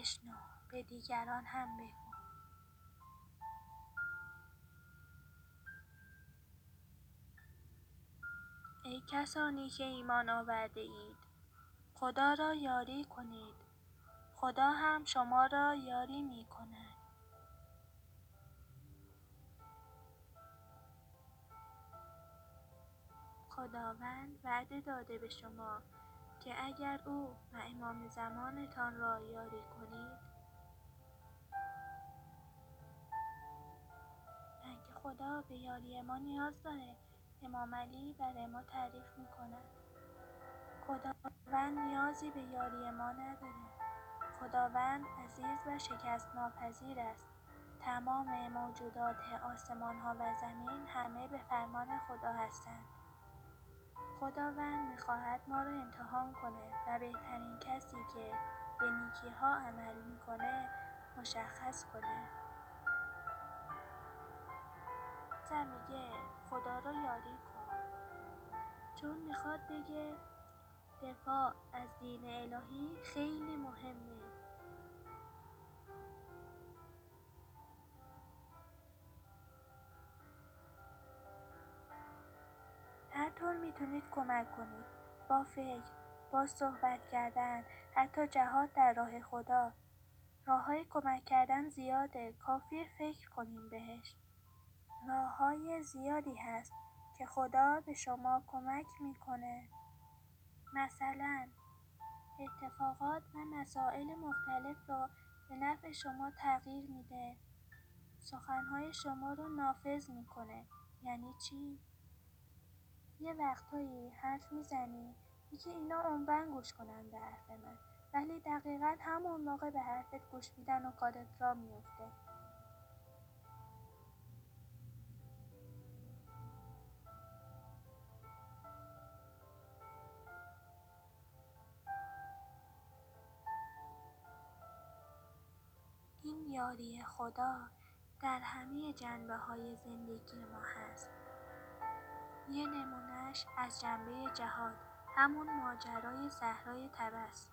بشنو به دیگران هم بگو. ای کسانی که ایمان آوردهاید خدا را یاری کنید. خدا هم شما را یاری می‌کند. خداوند وعده داده به شما. که اگر او و امام زمانتان را یاری کنید مگه خدا به یاری ما نیاز داره. امام علی برای ما تعریف می‌کند. خداوند نیازی به یاری ما نداره. خداوند عزیز و شکست‌ناپذیر است. تمام موجودات آسمان‌ها و زمین همه به فرمان خدا هستند. خداوند می‌خواهد ما را امتحان کنه و بهترین کسی که به نیکی‌ها عمل می‌کنه مشخص کنه. بعد می‌گه خدا را یاری کن. چون می‌خواد بگه دفاع از دین الهی خیلی مهمه. هر طور می‌تونید کمک کنید. با فکر با صحبت کردن حتی جهاد در راه خدا. راههای کمک کردن زیاده. کافیه فکر کنیم بهش. راههای زیادی هست که خدا به شما کمک می‌کنه. مثلا اتفاقات و مسائل مختلف رو به نفع شما تغییر می‌ده. سخنهای شما رو نافذ می‌کنه. یعنی چی؟ یه وقتایی حرف می‌زنی می‌گی اینا عمرن گوش کنن به حرف من. ولی دقیقا همون موقع به حرفت گوش میدن و کارت راه میفته این یاری خدا در همه جنبه‌های زندگی ما هست. یه نمونه‌ش از جنبه جهاد همون ماجرای صحرای طبس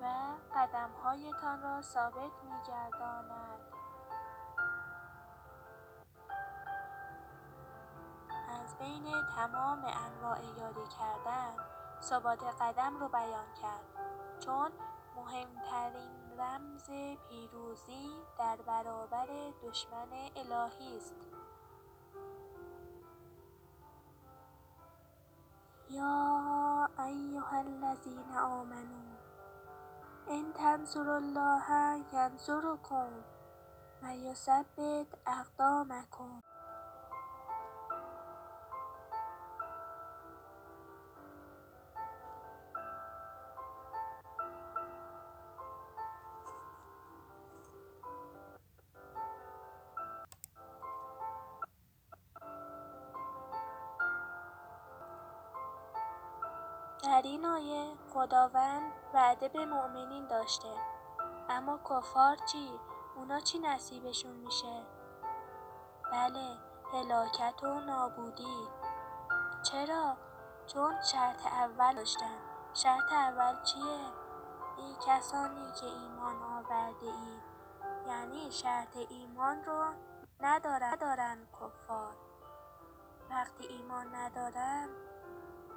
و قدم‌هایتان را ثابت می‌گرداند. از بین تمام انواع یاری کردن ثبات قدم رو بیان کرد. چون مهمترین رمز پیروزی در برابر دشمن الهی است. یا ایها الذین آمنوا ان تنصروا الله ینصرکم و یثبت اقدامکم. در این آیه خداوند وعده به مؤمنین داشته. اما کفار چی؟ اونا چی نصیبشون می‌شه؟ بله هلاکت و نابودی. چرا؟ چون شرط اول داشتن. شرط اول چیه؟ ای کسانی که ایمان آورده‌اید یعنی شرط ایمان رو ندارن کفار. وقتی ایمان ندارن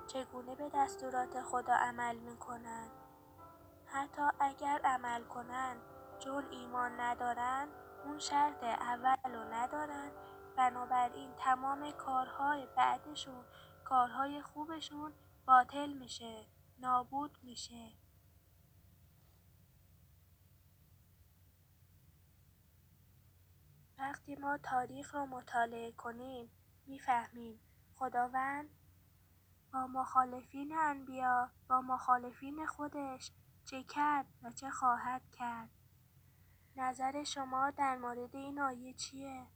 چگونه به دستورات خدا عمل می‌کنن حتی اگر عمل کنن چون ایمان ندارن اون شرط اول رو ندارن بنابراین تمام کارهای بعدشون کارهای خوبشون باطل می‌شه نابود می‌شه. وقتی ما تاریخ رو مطالعه کنیم می‌فهمیم خداوند با مخالفین انبیا با مخالفین خودش چه کرد و چه خواهد کرد. نظر شما در مورد این آیه چیه؟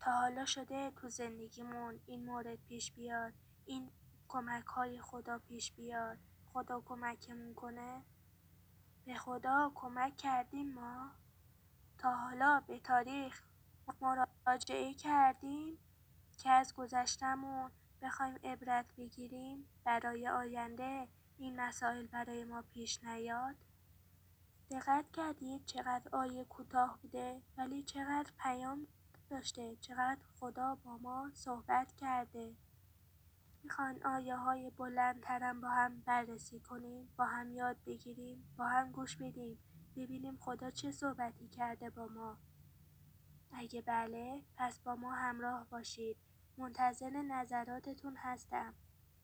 تا حالا شده تو زندگیمون این مورد پیش بیاد این کمک‌های خدا پیش بیاد. خدا کمکمون کنه؟ به خدا کمک کردیم ما؟ تا حالا به تاریخ مراجعه کردیم؟ که از گذشته‌مون بخوایم عبرت بگیریم برای آینده این مسائل برای ما پیش نیاد؟ دقت کردید چقدر آیه کوتاه بوده ولی چقدر پیام داشته چقدر خدا با ما صحبت کرده. می‌خوان آیه های بلندترم با هم بررسی کنیم با هم یاد بگیریم با هم گوش بدیم ببینیم خدا چه صحبتی کرده با ما. اگه بله پس با ما همراه باشید. منتظر نظراتتون هستم.